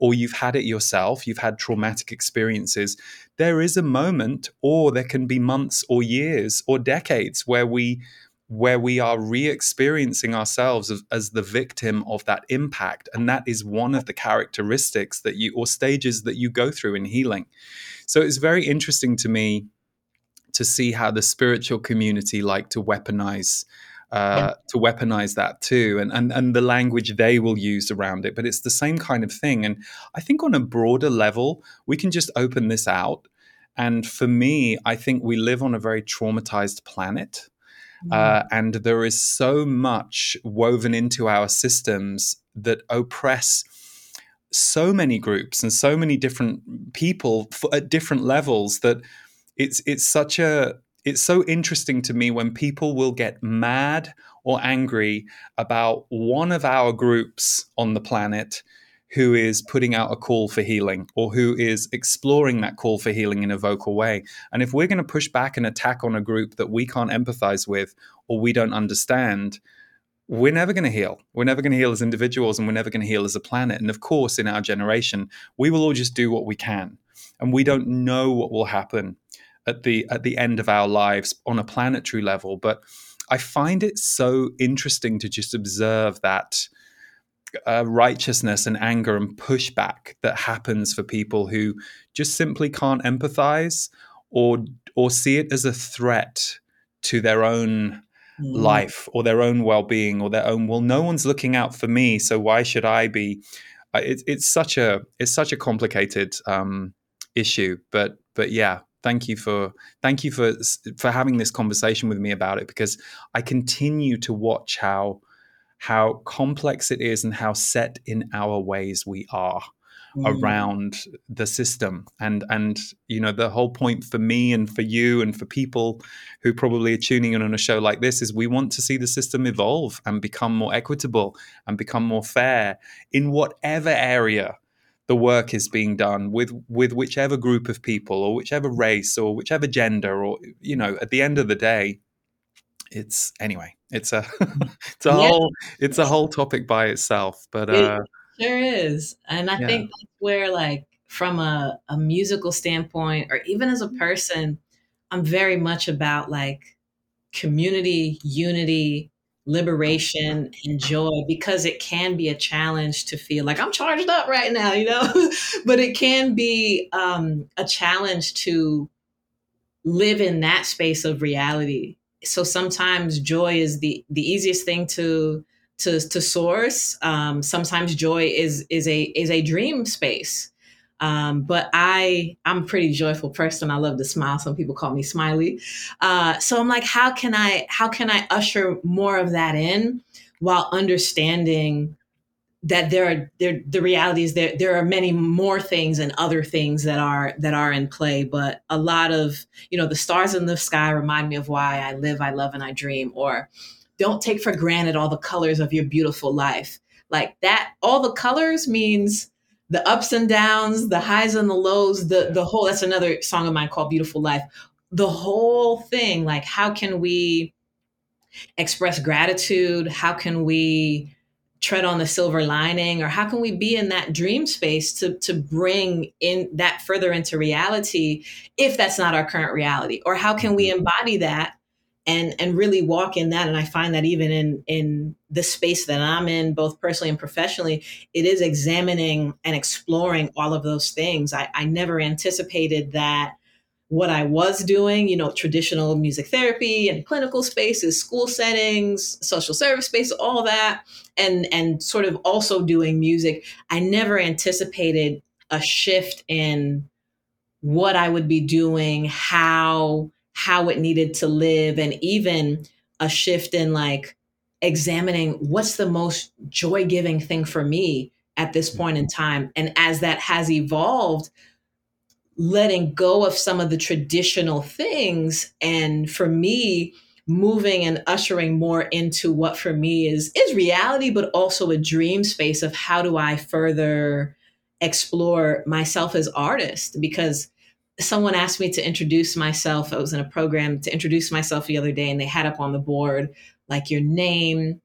[SPEAKER 2] or you've had it yourself, you've had traumatic experiences, there is a moment, or there can be months or years or decades where we where we are re-experiencing ourselves as, as, the victim of that impact. And that is one of the characteristics that you or stages that you go through in healing. So it's very interesting to me to see how the spiritual community like to weaponize uh, yeah. to weaponize that too and, and and the language they will use around it. But it's the same kind of thing. And i think on a broader level we can just open this out. And for me i think we live on a very traumatized planet Mm. Uh, and there is so much woven into our systems that oppress so many groups and so many different people at different levels that it's it's such a it's so interesting to me when people will get mad or angry about one of our groups on the planet who is putting out a call for healing or who is exploring that call for healing in a vocal way. And if we're going to push back and attack on a group that we can't empathize with or we don't understand, we're never going to heal. We're never going to heal as individuals and we're never going to heal as a planet. And of course, in our generation, we will all just do what we can. And we don't know what will happen at the at the end of our lives on a planetary level, but I find it so interesting to just observe that uh, righteousness and anger and pushback that happens for people who just simply can't empathize or or see it as a threat to their own mm. life or their own well-being or their own well no one's looking out for me so why should i be uh, it, it's such a it's such a complicated um, issue but but yeah thank you for thank you for for having this conversation with me about it because i continue to watch how how complex it is and how set in our ways we are mm. around the system and and you know the whole point for me and for you and for people who probably are tuning in on a show like this is we want to see the system evolve and become more equitable and become more fair in whatever area the work is being done with with whichever group of people or whichever race or whichever gender or you know at the end of the day it's anyway it's a it's a yeah. whole it's a whole topic by itself but uh
[SPEAKER 1] it sure is and i yeah. think that's where like from a, a musical standpoint or even as a person i'm very much about like community unity liberation and joy because it can be a challenge to feel like i'm charged up right now you know but it can be um, a challenge to live in that space of reality so sometimes joy is the the easiest thing to to to source. Um, sometimes joy is is a is a dream space. Um, but I I'm a pretty joyful person. I love to smile. Some people call me smiley. Uh, so I'm like, how can I how can I usher more of that in while understanding that there are there the reality is there there are many more things and other things that are that are in play but a lot of you know the stars in the sky remind me of why i live i love and i dream or don't take for granted all the colors of your beautiful life. Like that all the colors means the ups and downs the highs and the lows the the whole that's another song of mine called beautiful life. The whole thing like how can we express gratitude? How can we tread on the silver lining? Or how can we be in that dream space to to bring in that further into reality if that's not our current reality? Or how can we mm-hmm. embody that and and really walk in that? And i find that even in in the space that i'm in both personally and professionally it is examining and exploring all of those things. I, I never anticipated that what I was doing, you know, traditional music therapy and clinical spaces, school settings, social service space, all that, and and sort of also doing music. I never anticipated a shift in what I would be doing, how how it needed to live, and even a shift in like examining what's the most joy giving thing for me at this mm-hmm. point in time. And as that has evolved, letting go of some of the traditional things and for me moving and ushering more into what for me is is reality but also a dream space of how do i further explore myself as artist? Because someone asked me to introduce myself i was in a program to introduce myself the other day and they had up on the board like your name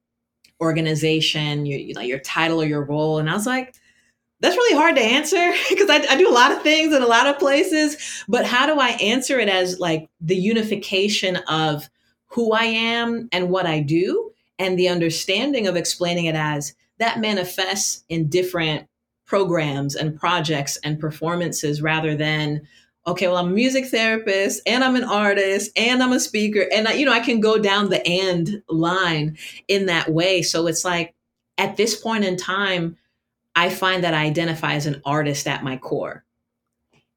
[SPEAKER 1] organization your you know your title or your role. And i was like that's really hard to answer because I, I, do a lot of things in a lot of places. But how do I answer it as like the unification of who I am and what I do, and the understanding of explaining it as that manifests in different programs and projects and performances rather than okay well i'm a music therapist and i'm an artist and i'm a speaker and I, you know i can go down the and line in that way so it's like at this point in time I find that I identify as an artist at my core.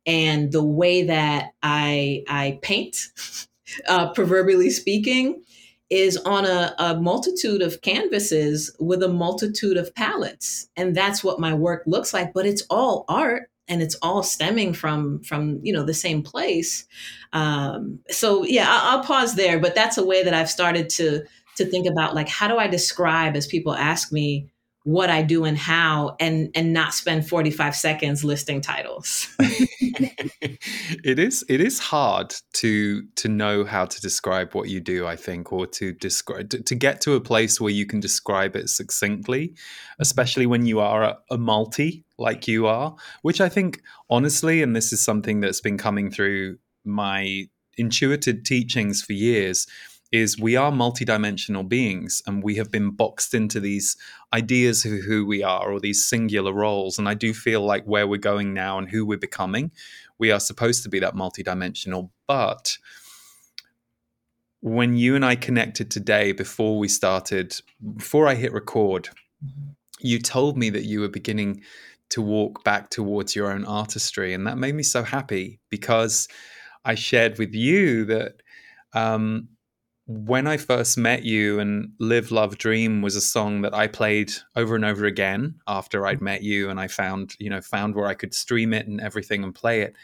[SPEAKER 1] And the way that I I paint, uh, proverbially speaking, is on a, a multitude of canvases with a multitude of palettes. And that's what my work looks like, but it's all art and it's all stemming from from you know the same place um, so yeah I'll, I'll pause there but that's a way that i've started to to think about like how do i describe as people ask me what I do and how and and not spend 45 seconds listing titles.
[SPEAKER 2] it is it is hard to to know how to describe what you do I think or to describe to, to get to a place where you can describe it succinctly mm-hmm. especially when you are a, a multi like you are which I think honestly and this is something that's been coming through my intuitive teachings for years is we are multidimensional beings and we have been boxed into these ideas of who we are or these singular roles. And I do feel like where we're going now and who we're becoming, we are supposed to be that multidimensional. But when you and I connected today before we started, before I hit record, mm-hmm. you told me that you were beginning to walk back towards your own artistry. And that made me so happy because I shared with you that um, when I first met you and Live, Love, Dream was a song that I played over and over again after I'd met you and I found, you know, found where I could stream it and everything and play it.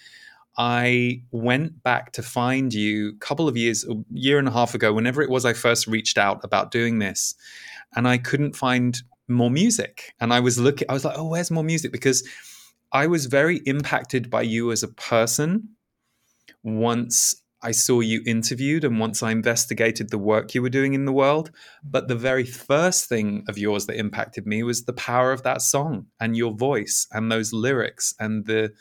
[SPEAKER 2] I went back to find you a couple of years, a year and a half ago, whenever it was I first reached out about doing this, and I couldn't find more music. And I was looking, I was like, oh, where's more music? Because I was very impacted by you as a person once I saw you interviewed and once I investigated the work you were doing in the world. But the very first thing of yours that impacted me was the power of that song and your voice and those lyrics and the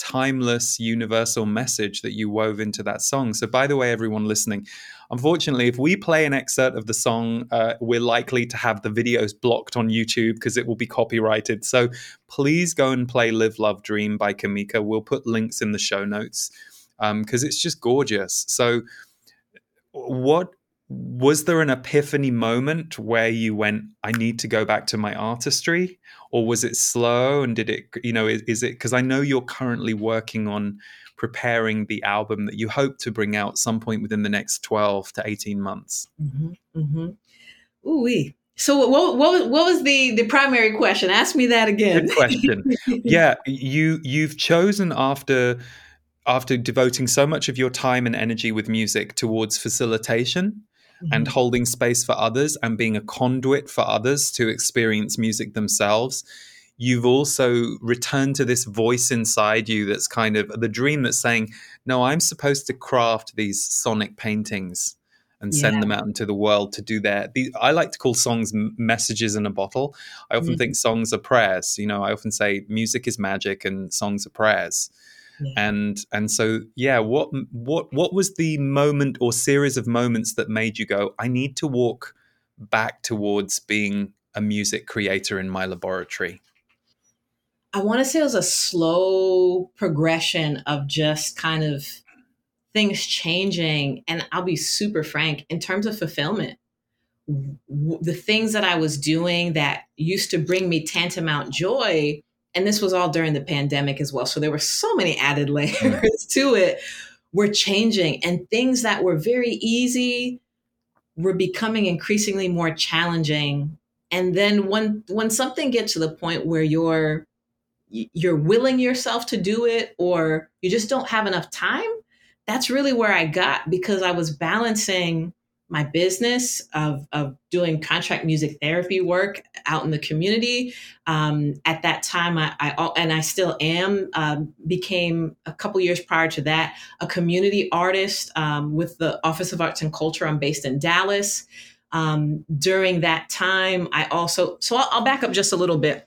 [SPEAKER 2] timeless universal message that you wove into that song. So, by the way, everyone listening, unfortunately, if we play an excerpt of the song, uh, we're likely to have the videos blocked on YouTube because it will be copyrighted. So, please go and play Live, Love, Dream by Kamica. We'll put links in the show notes because um, it's just gorgeous. So, what was there an epiphany moment where you went, I need to go back to my artistry? Or was it slow? And did it, you know, is, is it because I know you're currently working on preparing the album that you hope to bring out some point within the next 12 to 18 months?
[SPEAKER 1] Mm-hmm, mm-hmm. Ooh, So what, what, what was the, the primary question? Ask me that again.
[SPEAKER 2] Good question. yeah, you you've chosen after after devoting so much of your time and energy with music towards facilitation mm-hmm. and holding space for others and being a conduit for others to experience music themselves, you've also returned to this voice inside you that's kind of the dream that's saying, No, I'm supposed to craft these sonic paintings and send yeah. them out into the world to do their. The, I like to call songs messages in a bottle. I often mm-hmm. think songs are prayers. You know, I often say music is magic and songs are prayers. Yeah. And and so yeah, what what what was the moment or series of moments that made you go, I need to walk back towards being a music creator in my laboratory?
[SPEAKER 1] I want to say it was a slow progression of just kind of things changing. And I'll be super frank in terms of fulfillment, the things that I was doing that used to bring me tantamount joy. And this was all during the pandemic as well. So there were so many added mm. layers to it, were changing. And things that were very easy were becoming increasingly more challenging. And then when when something gets to the point where you're you're willing yourself to do it or you just don't have enough time that's really where I got because I was balancing my business of, of doing contract music therapy work out in the community. Um, at that time, I, I, and I still am, um, became a couple years prior to that a community artist um, with the Office of Arts and Culture. I'm based in Dallas. Um, during that time, I also so I'll, I'll back up just a little bit.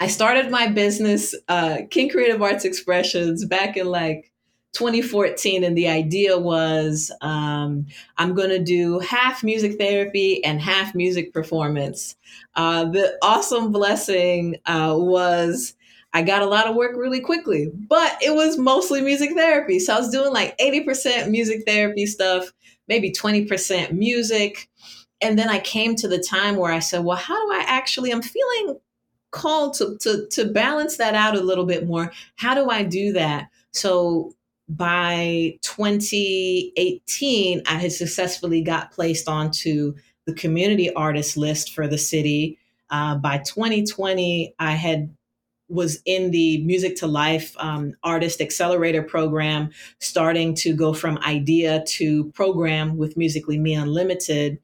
[SPEAKER 1] I started my business, uh, King Creative Arts Expressions, back in like 2014 and the idea was um, i'm going to do half music therapy and half music performance. Uh, the awesome blessing uh, was i got a lot of work really quickly but it was mostly music therapy. So i was doing like 80% music therapy stuff maybe 20% music. And then i came to the time where i said well how do i actually i'm feeling called to, to, to balance that out a little bit more. How do i do that? So by 2018, I had successfully got placed onto the community artist list for the city. Uh, by 2020, I had was in the Music to Life um, Artist Accelerator program, starting to go from idea to program with Musically Me Unlimited.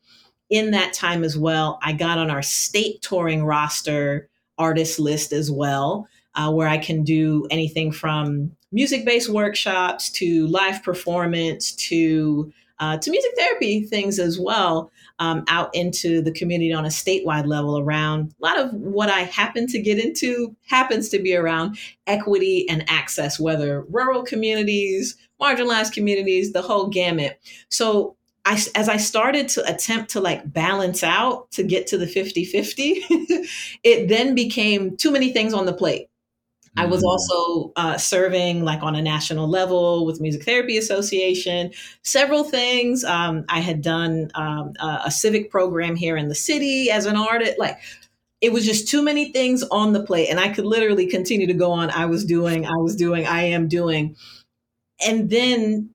[SPEAKER 1] In that time as well, I got on our state touring roster artist list as well, uh, where I can do anything from music based workshops to live performance to uh, to music therapy things as well um, out into the community on a statewide level around a lot of what I happen to get into happens to be around equity and access, whether rural communities, marginalized communities, the whole gamut. So I, as I started to attempt to like balance out to get to the 50 50, it then became too many things on the plate. I was mm. also uh, serving like on a national level with Music Therapy Association, several things. Um, I had done um, a, a civic program here in the city as an artist. Like it was just too many things on the plate, and I could literally continue to go on. I was doing, I was doing, I am doing, and then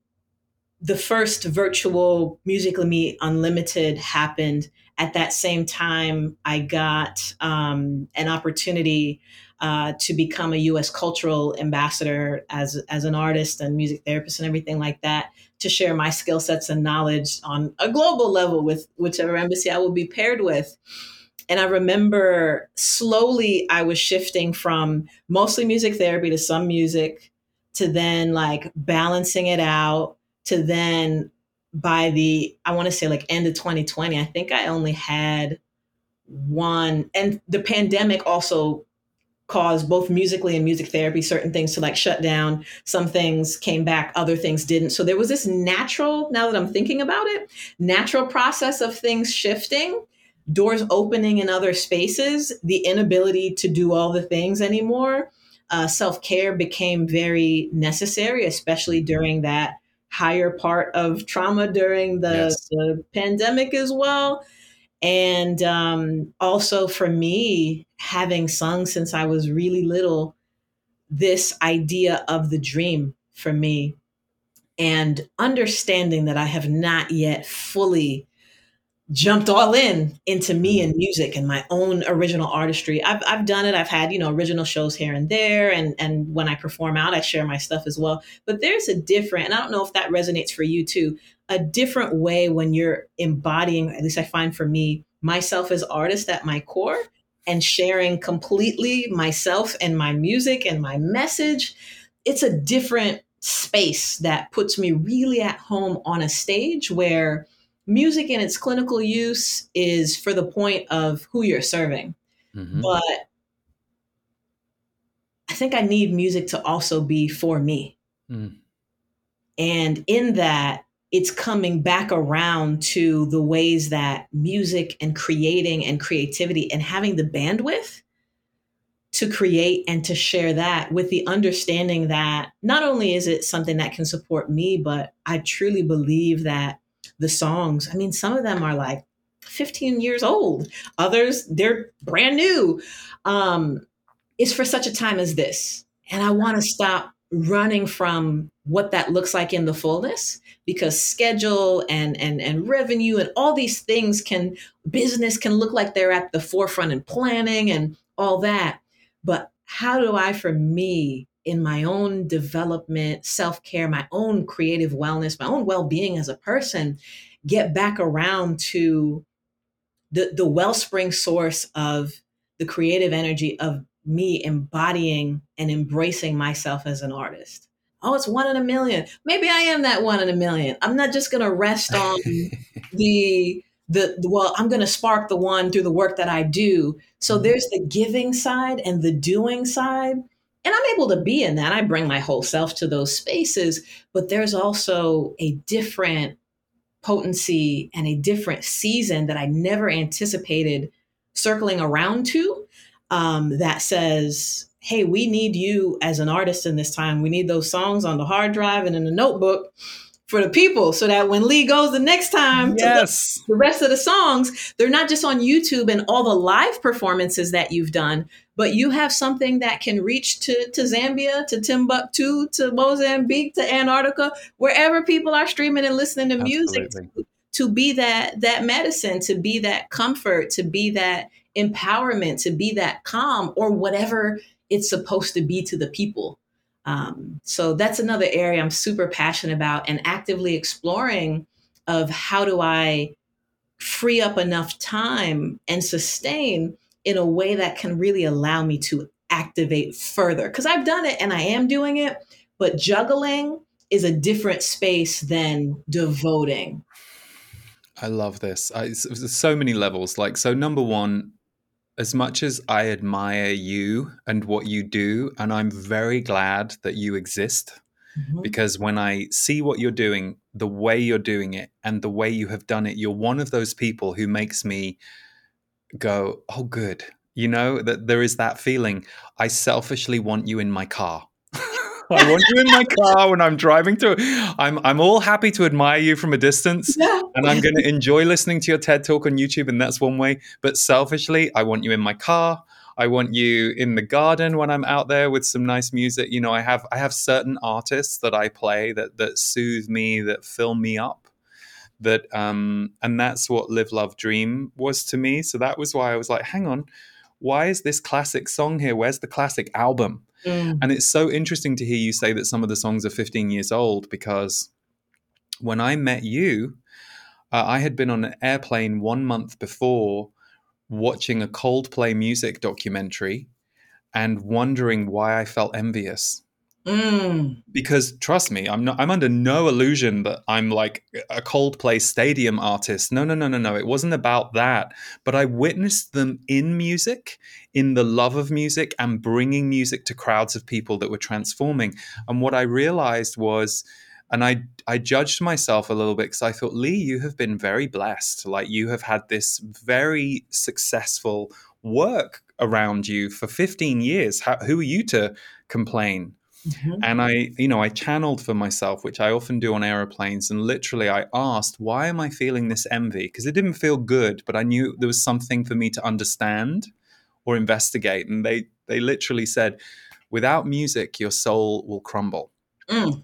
[SPEAKER 1] the first virtual Musically Me Unlimited happened. At that same time, I got um, an opportunity uh, to become a U.S. cultural ambassador as as an artist and music therapist and everything like that to share my skill sets and knowledge on a global level with whichever embassy I will be paired with. And I remember slowly I was shifting from mostly music therapy to some music to then like balancing it out to then by the I want to say like end of 2020 I think I only had one and the pandemic also caused both musically and music therapy certain things to like shut down. Some things came back other things didn't. So there was this natural now that i'm thinking about it natural process of things shifting doors opening in other spaces the inability to do all the things anymore. Uh, self-care became very necessary especially during that higher part of trauma during the, yes. the pandemic as well and um, also for me, having sung since I was really little, this idea of the dream for me and understanding that I have not yet fully jumped all in into me and music and my own original artistry. I've, I've done it. I've had, you know, original shows here and there. And, and when I perform out, I share my stuff as well. But there's a different, and I don't know if that resonates for you too, a different way when you're embodying, at least I find for me, myself as artist at my core and sharing completely myself and my music and my message. It's a different space that puts me really at home on a stage where music in its clinical use is for the point of who you're serving. Mm-hmm. But I think I need music to also be for me. Mm. And in that, it's coming back around to the ways that music and creating and creativity and having the bandwidth to create and to share that with the understanding that not only is it something that can support me, but I truly believe that the songs. I mean, some of them are like 15 years old, others, they're brand new. Um, it's for such a time as this. And I want to stop running from what that looks like in the fullness because schedule and and and revenue and all these things can business can look like they're at the forefront and planning and all that. But how do i for me in my own development, self care, my own creative wellness, my own well being as a person, get back around to the, the wellspring source of the creative energy of me embodying and embracing myself as an artist. Oh, it's one in a million. Maybe I am that one in a million. I'm not just going to rest on the, the, the, well, I'm going to spark the one through the work that I do. So mm-hmm. there's the giving side and the doing side and I'm able to be in that. I bring my whole self to those spaces, but there's also a different potency and a different season that I never anticipated circling around to um, that says, hey, we need you as an artist in this time. We need those songs on the hard drive and in the notebook for the people so that when Lee goes the next time
[SPEAKER 2] yes.
[SPEAKER 1] the rest of the songs, they're not just on YouTube and all the live performances that you've done, but you have something that can reach to, to Zambia, to Timbuktu, to Mozambique, to Antarctica, wherever people are streaming and listening to music to, to be that that medicine, to be that comfort, to be that empowerment, to be that calm or whatever it's supposed to be to the people. Um, so that's another area I'm super passionate about and actively exploring of how do I free up enough time and sustain in a way that can really allow me to activate further. Because I've done it and I am doing it, but juggling is a different space than devoting.
[SPEAKER 2] I love this. I, so many levels. Like, so number one, as much as I admire you and what you do, and I'm very glad that you exist, mm-hmm. because when I see what you're doing, the way you're doing it, and the way you have done it, you're one of those people who makes me go, oh, good. You know, that there is that feeling. I selfishly want you in my car. I want you in my car when I'm driving to. I'm I'm all happy to admire you from a distance, yeah. and I'm going to enjoy listening to your TED talk on YouTube, and that's one way. But selfishly, I want you in my car. I want you in the garden when I'm out there with some nice music. You know, I have I have certain artists that I play that that soothe me, that fill me up. That um, and that's what Live Love Dream was to me. So that was why I was like, hang on, why is this classic song here? Where's the classic album? Mm. And it's so interesting to hear you say that some of the songs are 15 years old because when I met you, uh, I had been on an airplane one month before watching a Coldplay music documentary and wondering why I felt envious. Mm. Because trust me, I'm not I'm under no illusion that I'm like a Coldplay stadium artist. No, no, no, no, no. It wasn't about that. But I witnessed them in music, in the love of music and bringing music to crowds of people that were transforming. And what I realized was and I I judged myself a little bit because I thought, Lee, you have been very blessed. Like you have had this very successful work around you for 15 years. How, who are you to complain? Mm-hmm. And I, you know, I channeled for myself, which I often do on aeroplanes. And literally, I asked, why am I feeling this envy? Because it didn't feel good, but I knew there was something for me to understand or investigate. And they, they literally said, without music, your soul will crumble. Mm.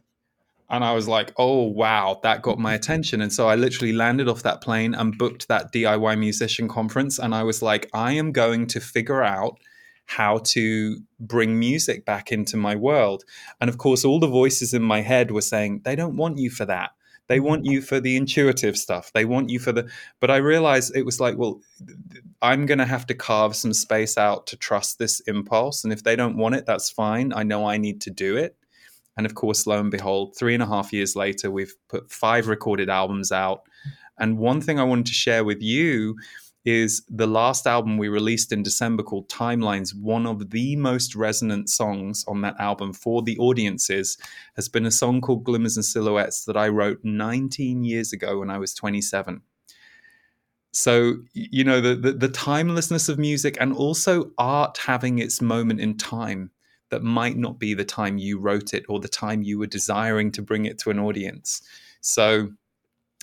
[SPEAKER 2] And I was like, oh, wow, that got my attention. And so I literally landed off that plane and booked that DIY musician conference. And I was like, I am going to figure out how to bring music back into my world. And of course, all the voices in my head were saying, they don't want you for that. They want you for the intuitive stuff. They want you for the. But I realized it was like, well, I'm going to have to carve some space out to trust this impulse. And if they don't want it, that's fine. I know I need to do it. And of course, lo and behold, three and a half years later, we've put five recorded albums out. And one thing I wanted to share with you is the last album we released in December called Timelines. One of the most resonant songs on that album for the audiences has been a song called Glimmers and Silhouettes that I wrote 19 years ago when I was 27. So, you know, the, the, the timelessness of music and also art having its moment in time that might not be the time you wrote it or the time you were desiring to bring it to an audience. So,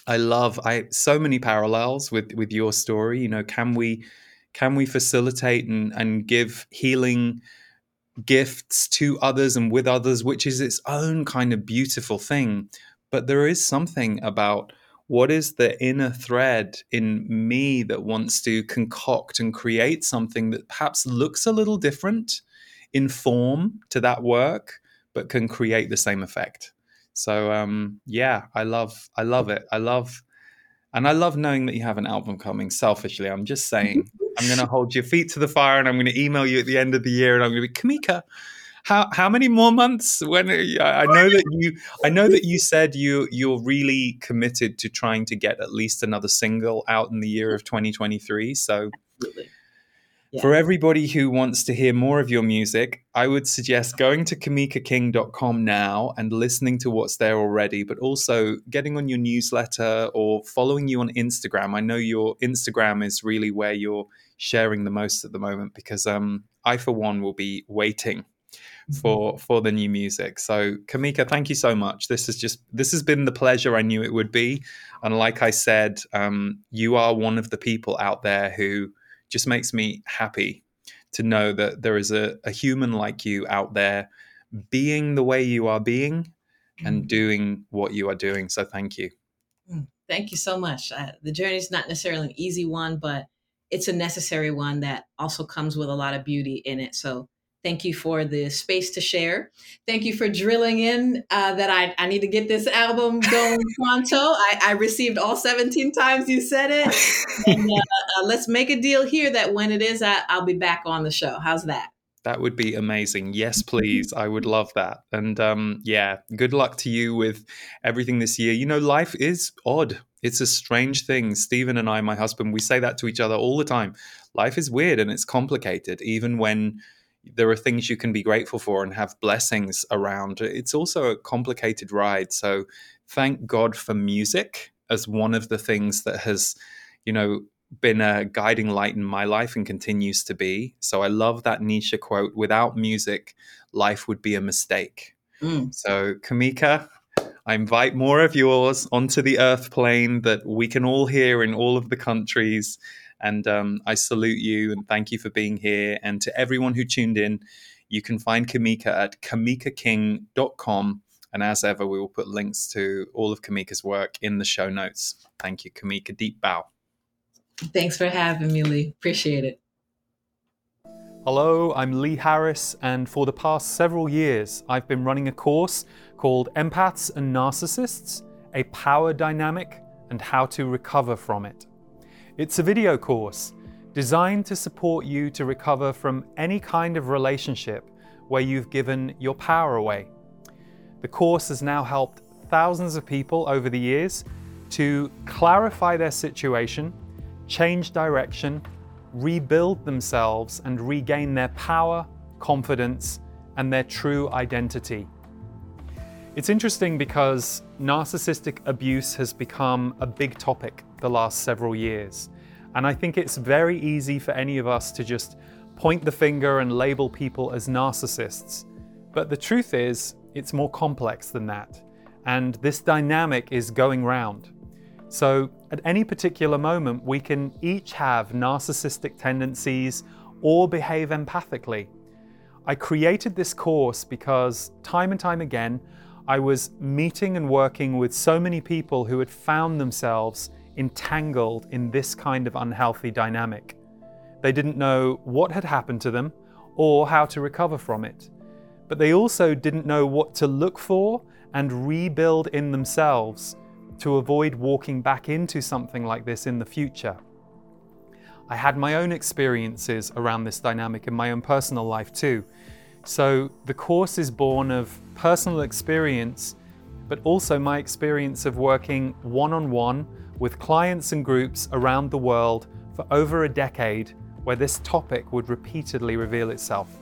[SPEAKER 2] I love I so many parallels with with your story. You know, can we can we facilitate and and give healing gifts to others and with others, which is its own kind of beautiful thing. But there is something about what is the inner thread in me that wants to concoct and create something that perhaps looks a little different in form to that work, but can create the same effect. So um, yeah, I love I love it. I love and I love knowing that you have an album coming. Selfishly, I'm just saying I'm going to hold your feet to the fire, and I'm going to email you at the end of the year, and I'm going to be Kamica. How how many more months? When I know that you I know that you said you you're really committed to trying to get at least another single out in the year of 2023. So. Absolutely for everybody who wants to hear more of your music, I would suggest going to kamicaking.com now and listening to what's there already, but also getting on your newsletter or following you on Instagram. I know your Instagram is really where you're sharing the most at the moment because um, I, for one, will be waiting mm-hmm. for for the new music. So Kamica, thank you so much. This has just this has been the pleasure I knew it would be, and like I said, um, you are one of the people out there who just makes me happy to know that there is a, a human like you out there being the way you are being and mm. doing what you are doing. So thank you.
[SPEAKER 1] Mm, thank you so much. Uh, the journey is not necessarily an easy one, but it's a necessary one that also comes with a lot of beauty in it. So Thank you for the space to share. Thank you for drilling in uh, that I, I need to get this album going pronto. I, I received all 17 times you said it. And, uh, uh, let's make a deal here that when it is, I, I'll be back on the show. How's that?
[SPEAKER 2] That would be amazing. Yes, please. I would love that. And um, yeah, good luck to you with everything this year. You know, life is odd. It's a strange thing. Stephen and I, my husband, we say that to each other all the time. Life is weird and it's complicated, even when there are things you can be grateful for and have blessings around. It's also a complicated ride. So thank God for music as one of the things that has, you know, been a guiding light in my life and continues to be. So I love that Nietzsche quote without music, life would be a mistake. Mm. So, Kamica, I invite more of yours onto the earth plane that we can all hear in all of the countries and um, I salute you and thank you for being here. And to everyone who tuned in, you can find Kamica at kamicaking.com. And as ever, we will put links to all of Kamica's work in the show notes. Thank you, Kamica. Deep bow.
[SPEAKER 1] Thanks for having me, Lee. Appreciate it.
[SPEAKER 2] Hello, I'm Lee Harris, and for the past several years, I've been running a course called Empaths and Narcissists A Power Dynamic and How to Recover from It. It's a video course designed to support you to recover from any kind of relationship where you've given your power away. The course has now helped thousands of people over the years to clarify their situation, change direction, rebuild themselves, and regain their power, confidence, and their true identity. It's interesting because narcissistic abuse has become a big topic the last several years. And I think it's very easy for any of us to just point the finger and label people as narcissists. But the truth is, it's more complex than that. And this dynamic is going round. So, at any particular moment, we can each have narcissistic tendencies or behave empathically. I created this course because time and time again, I was meeting and working with so many people who had found themselves entangled in this kind of unhealthy dynamic. They didn't know what had happened to them or how to recover from it. But they also didn't know what to look for and rebuild in themselves to avoid walking back into something like this in the future. I had my own experiences around this dynamic in my own personal life too. So the course is born of personal experience, but also my experience of working one on one with clients and groups around the world for over a decade where this topic would repeatedly reveal itself.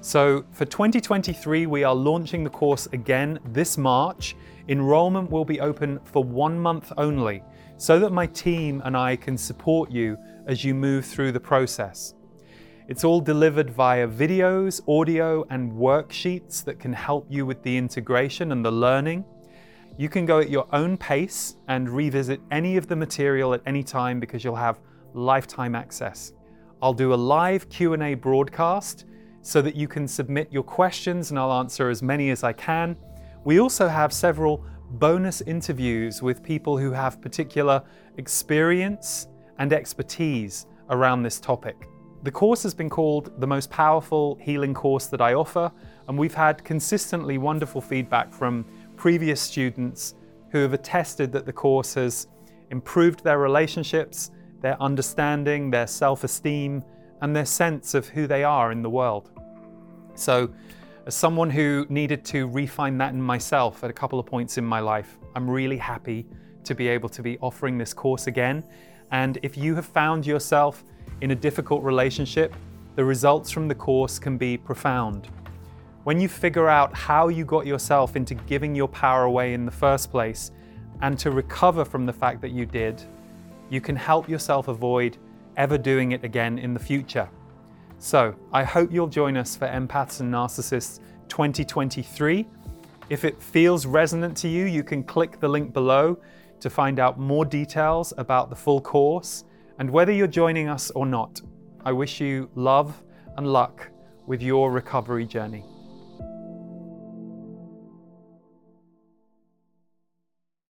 [SPEAKER 2] So for 2023, we are launching the course again this March. Enrollment will be open for one month only so that my team and I can support you as you move through the process. It's all delivered via videos, audio, and worksheets that can help you with the integration and the learning. You can go at your own pace and revisit any of the material at any time because you'll have lifetime access. I'll do a live Q&A broadcast so that you can submit your questions and I'll answer as many as I can. We also have several bonus interviews with people who have particular experience and expertise around this topic. The course has been called the most powerful healing course that I offer, and we've had consistently wonderful feedback from previous students who have attested that the course has improved their relationships, their understanding, their self esteem, and their sense of who they are in the world. So, as someone who needed to refine that in myself at a couple of points in my life, I'm really happy to be able to be offering this course again. And if you have found yourself in a difficult relationship, the results from the course can be profound. When you figure out how you got yourself into giving your power away in the first place and to recover from the fact that you did, you can help yourself avoid ever doing it again in the future. So, I hope you'll join us for Empaths and Narcissists 2023. If it feels resonant to you, you can click the link below to find out more details about the full course. And whether you're joining us or not, I wish you love and luck with your recovery journey.